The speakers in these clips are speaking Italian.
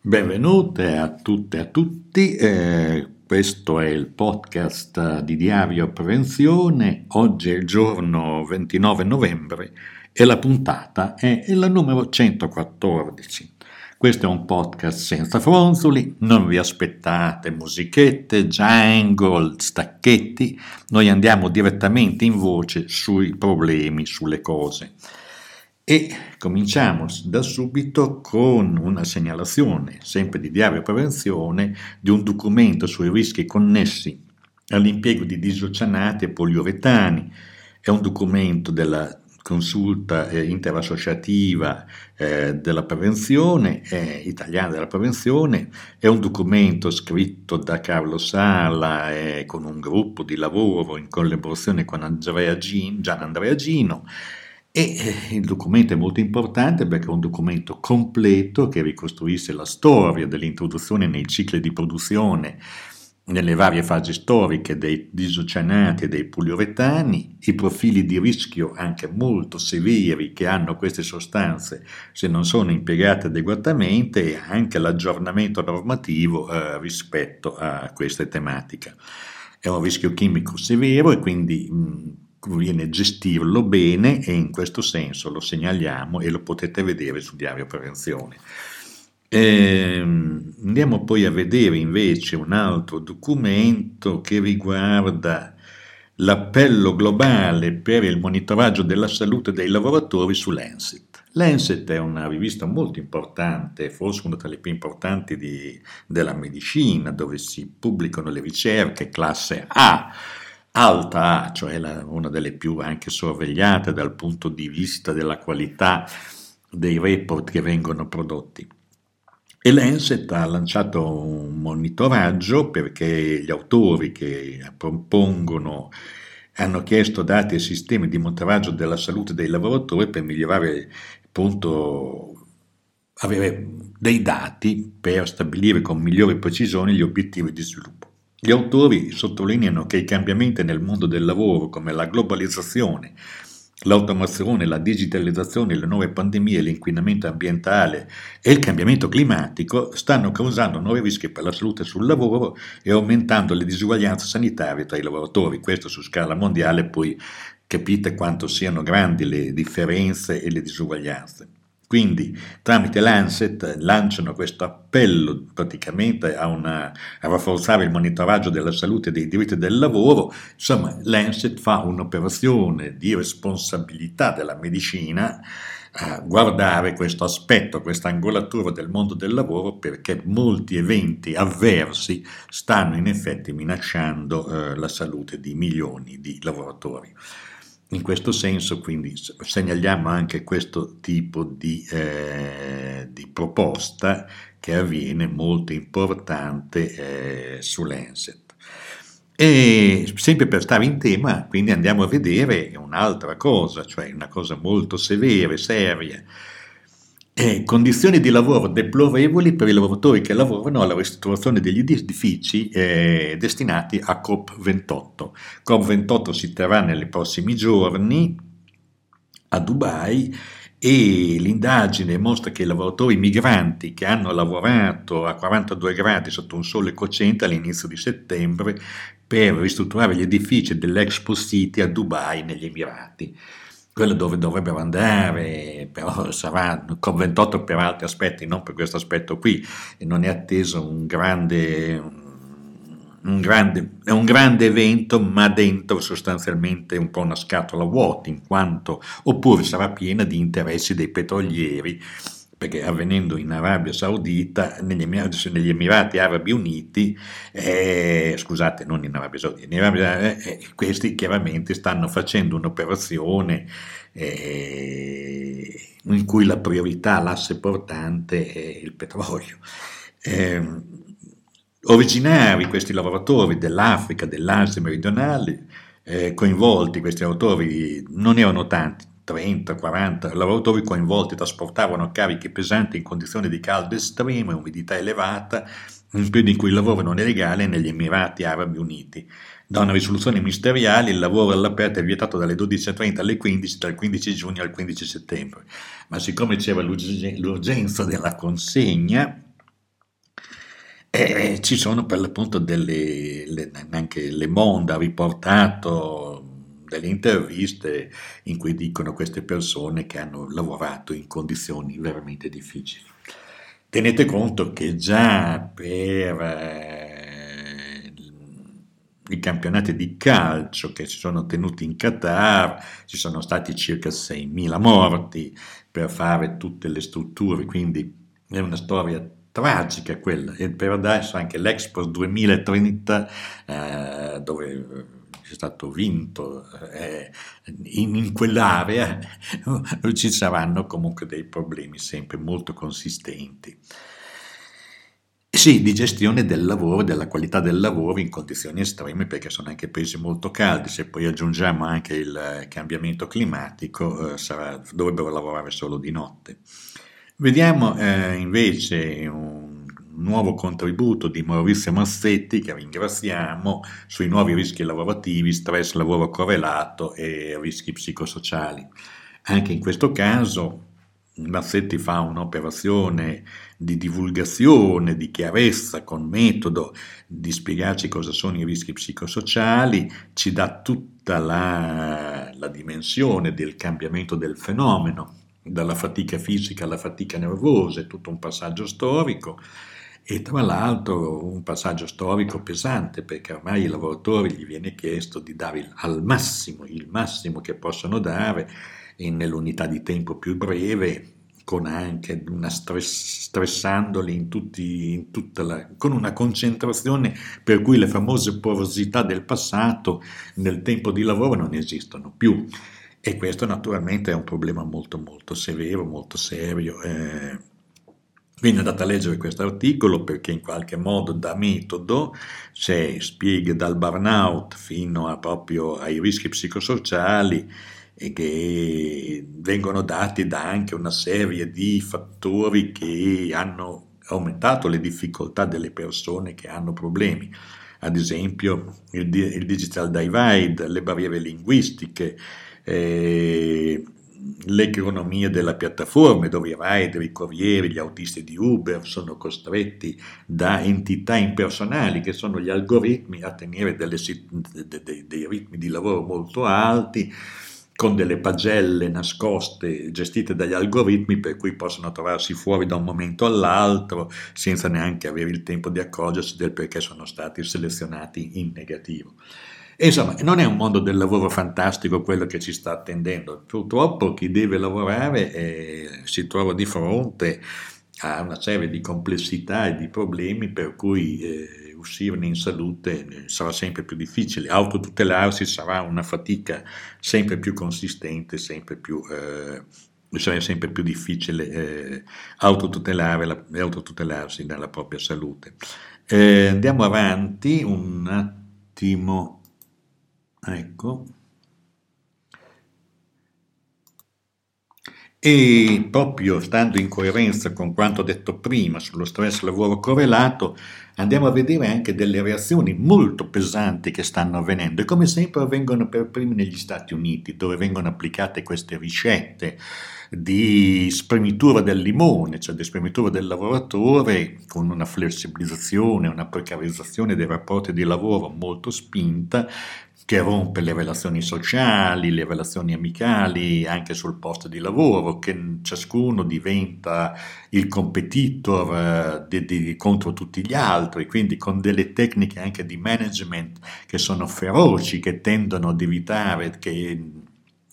Benvenute a tutte e a tutti, eh, questo è il podcast di Diario Prevenzione, oggi è il giorno 29 novembre e la puntata è la numero 114. Questo è un podcast senza fronzoli, non vi aspettate musichette, jingle, stacchetti, noi andiamo direttamente in voce sui problemi, sulle cose. E cominciamo da subito con una segnalazione, sempre di diario prevenzione, di un documento sui rischi connessi all'impiego di disoceanati e poliuretani. È un documento della consulta eh, interassociativa eh, della prevenzione, eh, italiana della prevenzione, è un documento scritto da Carlo Sala con un gruppo di lavoro in collaborazione con Andrea Gino, Gian Andrea Gino e eh, il documento è molto importante perché è un documento completo che ricostruisce la storia dell'introduzione nei cicli di produzione nelle varie fasi storiche dei disoceanati e dei poliuretani, i profili di rischio anche molto severi che hanno queste sostanze se non sono impiegate adeguatamente e anche l'aggiornamento normativo eh, rispetto a questa tematica. È un rischio chimico severo e quindi mh, conviene gestirlo bene e in questo senso lo segnaliamo e lo potete vedere su Diario Prevenzione. Eh, andiamo poi a vedere invece un altro documento che riguarda l'appello globale per il monitoraggio della salute dei lavoratori su Lancet. Lancet è una rivista molto importante, forse una tra le più importanti di, della medicina, dove si pubblicano le ricerche classe A alta A, cioè la, una delle più anche sorvegliate dal punto di vista della qualità dei report che vengono prodotti. E l'Enset ha lanciato un monitoraggio perché gli autori che propongono hanno chiesto dati e sistemi di monitoraggio della salute dei lavoratori per migliorare appunto avere dei dati per stabilire con migliore precisione gli obiettivi di sviluppo. Gli autori sottolineano che i cambiamenti nel mondo del lavoro, come la globalizzazione, l'automazione, la digitalizzazione, le nuove pandemie, l'inquinamento ambientale e il cambiamento climatico stanno causando nuovi rischi per la salute sul lavoro e aumentando le disuguaglianze sanitarie tra i lavoratori. Questo su scala mondiale, poi capite quanto siano grandi le differenze e le disuguaglianze. Quindi tramite Lancet lanciano questo appello praticamente a, una, a, rafforzare il monitoraggio della salute e dei diritti del lavoro. Insomma, Lancet fa un'operazione di responsabilità della medicina a guardare questo aspetto, questa angolatura del mondo del lavoro perché molti eventi avversi stanno in effetti minacciando eh, la salute di milioni di lavoratori. In questo senso, quindi, segnaliamo anche questo tipo di, eh, di proposta che avviene molto importante eh, Lancet. E sempre per stare in tema, quindi andiamo a vedere un'altra cosa, cioè una cosa molto severa, seria, eh, condizioni di lavoro deplorevoli per i lavoratori che lavorano alla ristrutturazione degli edifici eh, destinati a COP28. COP28 si terrà nei prossimi giorni a Dubai e l'indagine mostra che i lavoratori migranti che hanno lavorato a 42 gradi sotto un sole cocente all'inizio di settembre per ristrutturare gli edifici dell'Expo City a Dubai negli Emirati quello dove dovrebbero andare, però sarà COP28 per altri aspetti, non per questo aspetto qui, e non è atteso un grande, un grande, un grande evento, ma dentro sostanzialmente un po' una scatola vuota, in quanto, oppure sarà piena di interessi dei petrolieri perché avvenendo in Arabia Saudita, negli negli Emirati Arabi Uniti, eh, scusate, non in Arabia Saudita, in Arabia, eh, questi chiaramente stanno facendo un'operazione eh, in cui la priorità, l'asse portante è il petrolio. Eh, originari questi lavoratori dell'Africa, dell'Asia meridionale, eh, coinvolti, questi autori non erano tanti, 30, 40 lavoratori coinvolti trasportavano carichi pesanti in condizioni di caldo estremo e umidità elevata in periodi in cui il lavoro non è legale negli Emirati Arabi Uniti. Da una risoluzione ministeriale il lavoro all'aperto è vietato dalle 12.30 alle 15 dal 15 giugno al 15 settembre, ma siccome c'era l'urgenza della consegna, E ci sono per l'appunto delle, le, anche Le Monde ha riportato delle interviste in cui dicono queste persone che hanno lavorato in condizioni veramente difficili. Tenete conto che già per eh, i campionati di calcio che si sono tenuti in Qatar ci sono stati circa 6.000 morti per fare tutte le strutture, quindi è una storia tragica quella, e per adesso anche l'Expo 2030 eh, dove è stato vinto eh, in, in, quell'area ci saranno comunque dei problemi sempre molto consistenti. Sì, di gestione del lavoro, della qualità del lavoro in condizioni estreme perché sono anche paesi molto caldi, se poi aggiungiamo anche il cambiamento climatico eh, sarà, dovrebbero lavorare solo di notte. Vediamo eh, invece un nuovo contributo di Maurizio Massetti, che ringraziamo, sui nuovi rischi lavorativi, stress lavoro correlato e rischi psicosociali. Anche in questo caso Massetti fa un'operazione di divulgazione, di chiarezza con metodo, di spiegarci cosa sono i rischi psicosociali, ci dà tutta la, la dimensione del cambiamento del fenomeno dalla fatica fisica alla fatica nervosa, è tutto un passaggio storico e tra l'altro un passaggio storico pesante perché ormai ai lavoratori gli viene chiesto di dare al massimo, il massimo che possono dare nell'unità di tempo più breve con anche una stress, stressandoli in tutti, in tutta la, con una concentrazione per cui le famose porosità del passato nel tempo di lavoro non esistono più. E questo naturalmente è un problema molto molto severo, molto serio. Eh, quindi andate a leggere questo articolo perché in qualche modo da metodo c'è, spiega dal burnout fino proprio ai rischi psicosociali e che vengono dati da anche una serie di fattori che hanno aumentato le difficoltà delle persone che hanno problemi. Ad esempio il, il digital divide, le barriere linguistiche, eh, l'economia della piattaforma dove i rider, i corrieri, gli autisti di Uber sono costretti da entità impersonali che sono gli algoritmi a tenere delle, dei, dei ritmi di lavoro molto alti con delle pagelle nascoste gestite dagli algoritmi per cui possono trovarsi fuori da un momento all'altro senza neanche avere il tempo di accorgersi del perché sono stati selezionati in negativo. Insomma, non è un mondo del lavoro fantastico quello che ci sta attendendo. Purtroppo chi deve lavorare eh, si trova di fronte a una serie di complessità e di problemi per cui eh, uscirne in salute eh, sarà sempre più difficile. Autotutelarsi sarà una fatica sempre più consistente, sempre più... Eh, sarà sempre più difficile eh, autotutelare la, autotutelarsi nella propria salute. Eh, andiamo avanti un attimo. Ecco. E proprio stando in coerenza con quanto detto prima sullo stress lavoro correlato, andiamo a vedere anche delle reazioni molto pesanti che stanno avvenendo e come sempre avvengono per primi negli Stati Uniti, dove vengono applicate queste ricette di spremitura del limone, cioè di spremitura del lavoratore con una flessibilizzazione, una precarizzazione dei rapporti di lavoro molto spinta, che rompe le relazioni sociali, le relazioni amicali anche sul posto di lavoro, che ciascuno diventa il competitor eh, di, di, contro tutti gli altri, quindi con delle tecniche anche di management che sono feroci, che tendono ad evitare che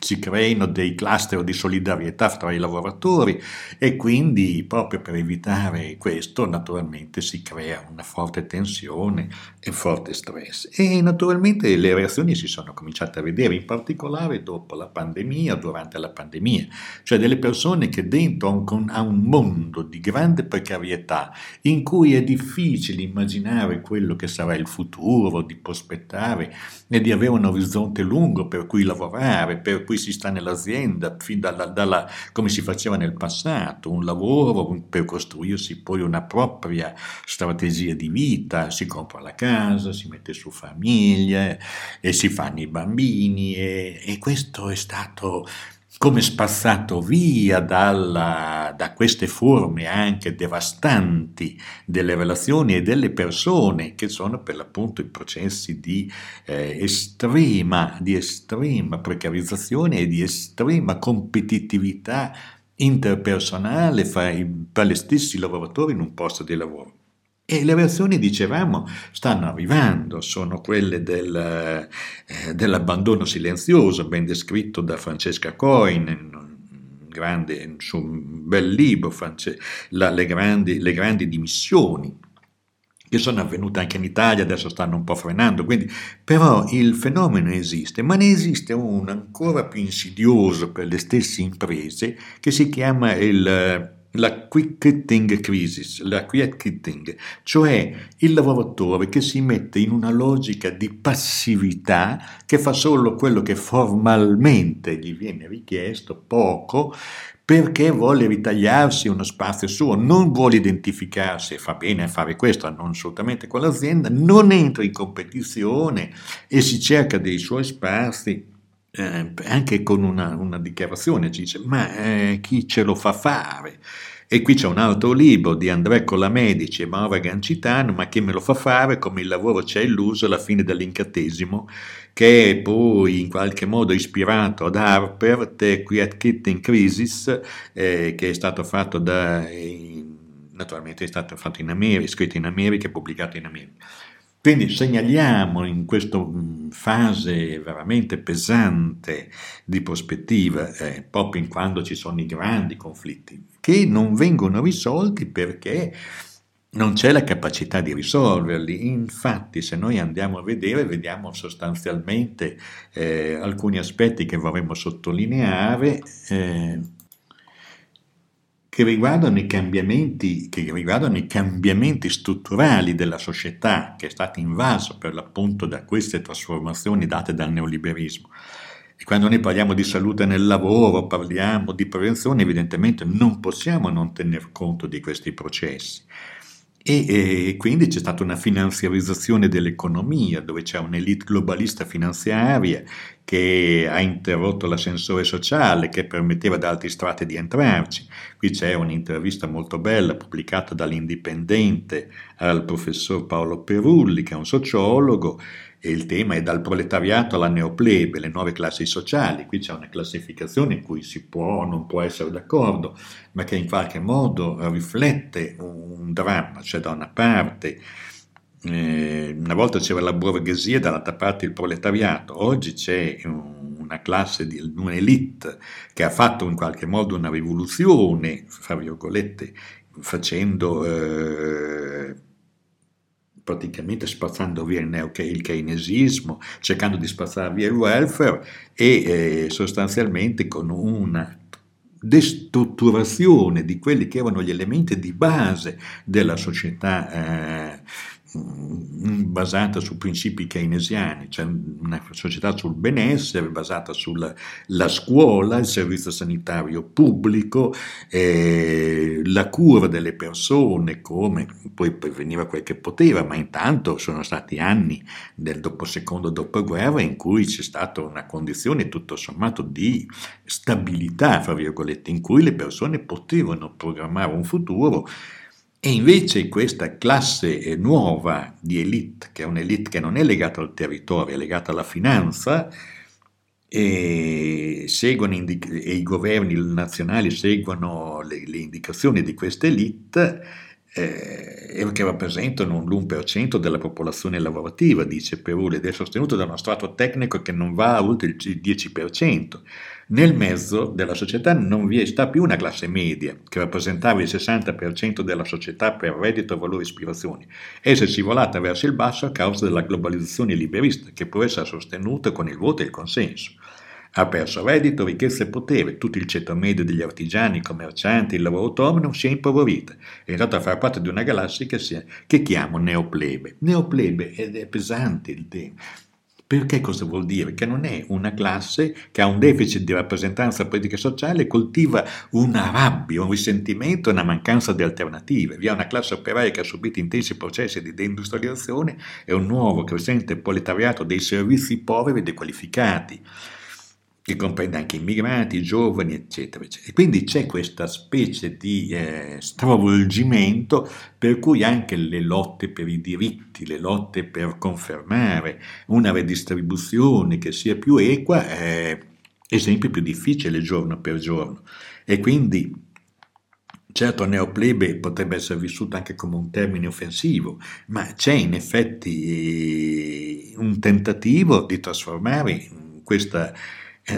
si creino dei cluster di solidarietà tra i lavoratori e quindi proprio per evitare questo naturalmente si crea una forte tensione e forte stress. E naturalmente le reazioni si sono cominciate a vedere in particolare dopo la pandemia, durante la pandemia, cioè delle persone che dentro a un mondo di grande precarietà in cui è difficile immaginare quello che sarà il futuro, di prospettare e di avere un orizzonte lungo per cui lavorare, per cui si sta nell'azienda, fin dalla, dalla, come si faceva nel passato, un lavoro per costruirsi poi una propria strategia di vita, si compra la casa, si mette su famiglia e si fanno i bambini e, e questo è stato come spazzato via dalla, da queste forme anche devastanti delle relazioni e delle persone, che sono per l'appunto i processi di, eh, estrema, di estrema precarizzazione e di estrema competitività interpersonale fra, i, fra gli stessi lavoratori in un posto di lavoro. E le versioni, dicevamo, stanno arrivando, sono quelle del, eh, dell'abbandono silenzioso, ben descritto da Francesca Coin, grande, in un bel libro, la, le, grandi, le grandi dimissioni che sono avvenute anche in Italia, adesso stanno un po' frenando, quindi, però il fenomeno esiste, ma ne esiste uno ancora più insidioso per le stesse imprese che si chiama il la quick quitting crisis, la quiet cioè il lavoratore che si mette in una logica di passività, che fa solo quello che formalmente gli viene richiesto, poco, perché vuole ritagliarsi uno spazio suo, non vuole identificarsi, fa bene a fare questo, non assolutamente con l'azienda, non entra in competizione e si cerca dei suoi spazi eh, anche con una, una, dichiarazione, ci dice ma eh, chi ce lo fa fare? E qui c'è un altro libro di Andrea Colamedici e Maura Gancitano, ma che me lo fa fare come il lavoro ha illuso alla fine dell'incantesimo, che è poi in qualche modo ispirato ad Harper, The Quiet Kitten Crisis, eh, che è stato fatto da... Naturalmente è stato fatto in America, scritto in America e pubblicato in America. Quindi segnaliamo in questa mm, fase veramente pesante di prospettiva, eh, proprio in quando ci sono i grandi conflitti, che non vengono risolti perché non c'è la capacità di risolverli. Infatti, se noi andiamo a vedere, vediamo sostanzialmente eh, alcuni aspetti che vorremmo sottolineare. Eh, che riguardano i cambiamenti, riguardano i cambiamenti strutturali della società che è stata invasa per l'appunto da queste trasformazioni date dal neoliberismo. E quando noi parliamo di salute nel lavoro, parliamo di prevenzione, evidentemente non possiamo non tener conto di questi processi. E, e, quindi c'è stata una finanziarizzazione dell'economia, dove c'è un'elite globalista finanziaria che ha interrotto l'ascensore sociale, che permetteva ad altri strati di entrarci. Qui c'è un'intervista molto bella pubblicata dall'Indipendente al professor Paolo Perulli, che è un sociologo, e il tema è dal proletariato alla neoplebe, le nuove classi sociali. Qui c'è una classificazione in cui si può o non può essere d'accordo, ma che in qualche modo riflette un dramma, cioè da una parte eh, una volta c'era la borghesia, dall'altra parte il proletariato, oggi c'è una classe, di, un'elite che ha fatto in qualche modo una rivoluzione, fra virgolette, facendo eh, praticamente spazzando via il, keynesismo, cercando di spazzare via il welfare e eh, sostanzialmente con una destrutturazione di quelli che erano gli elementi di base della società eh, basata su principi keynesiani, cioè una società sul benessere, basata sulla scuola, il servizio sanitario pubblico, eh, la cura delle persone, come poi, veniva quel che poteva, ma intanto sono stati anni del dopo, secondo dopoguerra in cui c'è stata una condizione tutto sommato di stabilità, fra virgolette, in cui le persone potevano programmare un futuro e invece questa classe eh, nuova di elite, che è un'elite che non è legata al territorio, è legata alla finanza, e, indica- e i governi nazionali seguono le, le indicazioni di questa elite, eh, che rappresentano l'1% della popolazione lavorativa, dice Perù, ed è sostenuto da uno strato tecnico che non va oltre il 10%. Nel mezzo della società non vi sta più una classe media, che rappresentava il 60% della società per reddito, valore e ispirazioni. Essa è scivolata verso il basso a causa della globalizzazione liberista, che può essere sostenuta con il voto e il consenso. Ha perso reddito, ricchezza e potere, tutto il ceto medio degli artigiani, i commercianti, il lavoro autonomo si è impoverito. È entrato a far parte di una galassia che, si, che chiamo neoplebe. Neoplebe ed è pesante il tema. Perché cosa vuol dire? Che non è una classe che ha un deficit di rappresentanza politica e sociale, coltiva una rabbia, un risentimento, una mancanza di alternative. Vi è una classe operaia che ha subito intensi processi di deindustrializzazione e un nuovo crescente proletariato dei servizi poveri e dequalificati che comprende anche immigrati, giovani, eccetera, eccetera. E quindi c'è questa specie di eh, stravolgimento per cui anche le lotte per i diritti, le lotte per confermare una redistribuzione che sia più equa è sempre più difficile giorno per giorno. E quindi Certo, neoplebe potrebbe essere vissuto anche come un termine offensivo, ma c'è in effetti un tentativo di trasformare questa eh,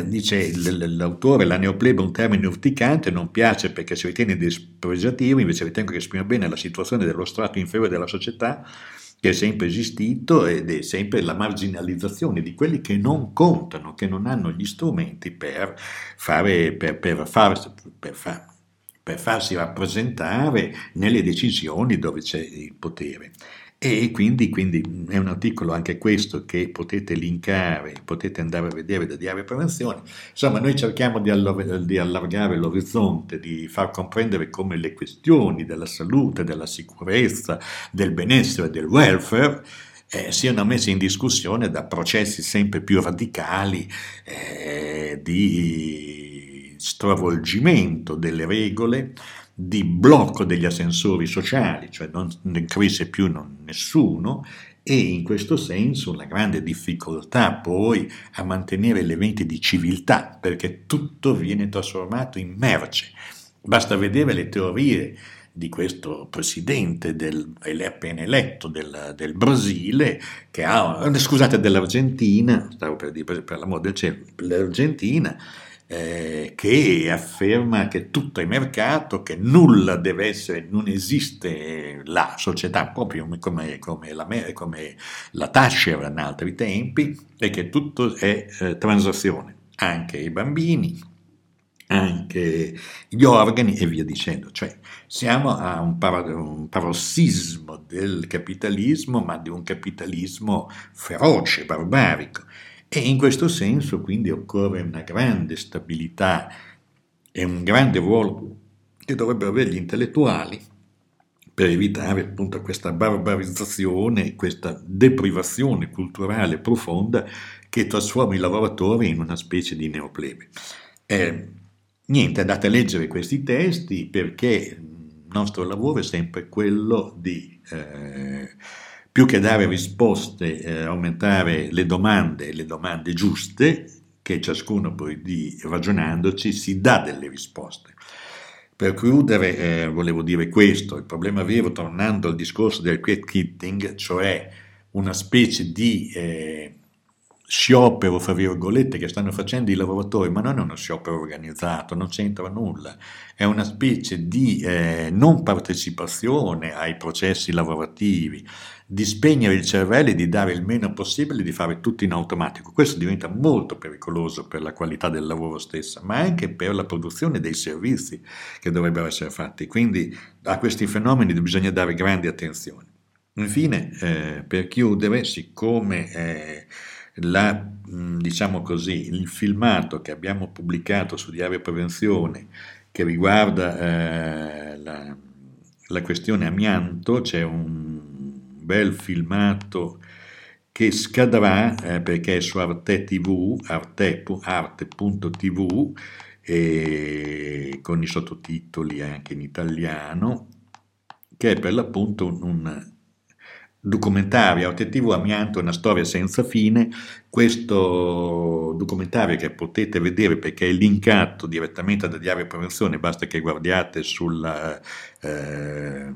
dice l'autore, la neoplebe è un termine urticante, non piace perché si ritiene dispregiativo, invece ritengo che esprima bene la situazione dello strato inferiore della società che è sempre esistito ed è sempre la marginalizzazione di quelli che non contano, che non hanno gli strumenti per, fare, per, per, far, per, far, farsi rappresentare nelle decisioni dove c'è il potere. E quindi, quindi, è un articolo anche questo che potete linkare, potete andare a vedere da Diario Prevenzione. Insomma, noi cerchiamo di, allo- di, allargare l'orizzonte, di far comprendere come le questioni della salute, della sicurezza, del benessere, del welfare eh, siano messe in discussione da processi sempre più radicali eh, di stravolgimento delle regole, di blocco degli ascensori sociali, cioè non ne cresce più non, nessuno, e in questo senso una grande difficoltà poi a mantenere elementi di civiltà, perché tutto viene trasformato in merce. Basta vedere le teorie di questo presidente del, appena eletto del, del, Brasile, ha, scusate, dell'Argentina, stavo per dire per l'amore del cielo, l'Argentina, eh, che afferma che tutto è mercato, che nulla deve essere, non esiste la società proprio come, come, la, come la Thatcher in altri tempi e che tutto è eh, transazione, anche i bambini, anche gli organi e via dicendo. Cioè siamo a un, par- un parossismo del capitalismo, ma di un capitalismo feroce, barbarico e in questo senso quindi occorre una grande stabilità e un grande ruolo che dovrebbero avere gli intellettuali per evitare appunto questa barbarizzazione, questa deprivazione culturale profonda che trasforma i lavoratori in una specie di neoplebe. Eh, niente, andate a leggere questi testi perché il nostro lavoro è sempre quello di eh, più che dare risposte, eh, aumentare le domande, le domande giuste, che ciascuno poi di, ragionandoci si dà delle risposte. Per chiudere eh, volevo dire questo, il problema vero, tornando al discorso del quiet quitting, cioè una specie di eh, sciopero, fra virgolette, che stanno facendo i lavoratori, ma non è uno sciopero organizzato, non c'entra nulla, è una specie di eh, non partecipazione ai processi lavorativi, di spegnere il cervello e di dare il meno possibile, di fare tutto in automatico. Questo diventa molto pericoloso per la qualità del lavoro stessa, ma anche per la produzione dei servizi che dovrebbero essere fatti. Quindi a questi fenomeni bisogna dare grande attenzione. Infine, eh, per chiudere, siccome eh, la, diciamo così, il filmato che abbiamo pubblicato su Diario Prevenzione che riguarda eh, la, la, questione amianto, c'è un bel filmato che scadrà eh, perché è su Arte TV, arte, arte.tv, e con i sottotitoli anche in italiano, che è per l'appunto un, un documentario Autentivo Amianto, una storia senza fine, questo documentario che potete vedere perché è linkato direttamente da Diario Prevenzione, basta che guardiate sulla eh,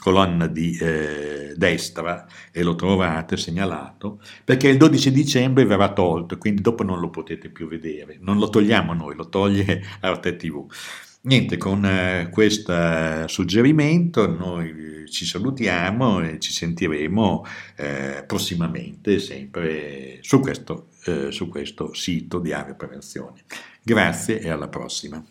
colonna di eh, destra e lo trovate segnalato, perché il 12 dicembre verrà tolto, quindi dopo non lo potete più vedere, non lo togliamo noi, lo toglie Arte TV. Niente, con eh, questo suggerimento noi ci salutiamo e ci sentiremo eh, prossimamente sempre su questo, eh, su questo sito di Area Prevenzione. Grazie e alla prossima.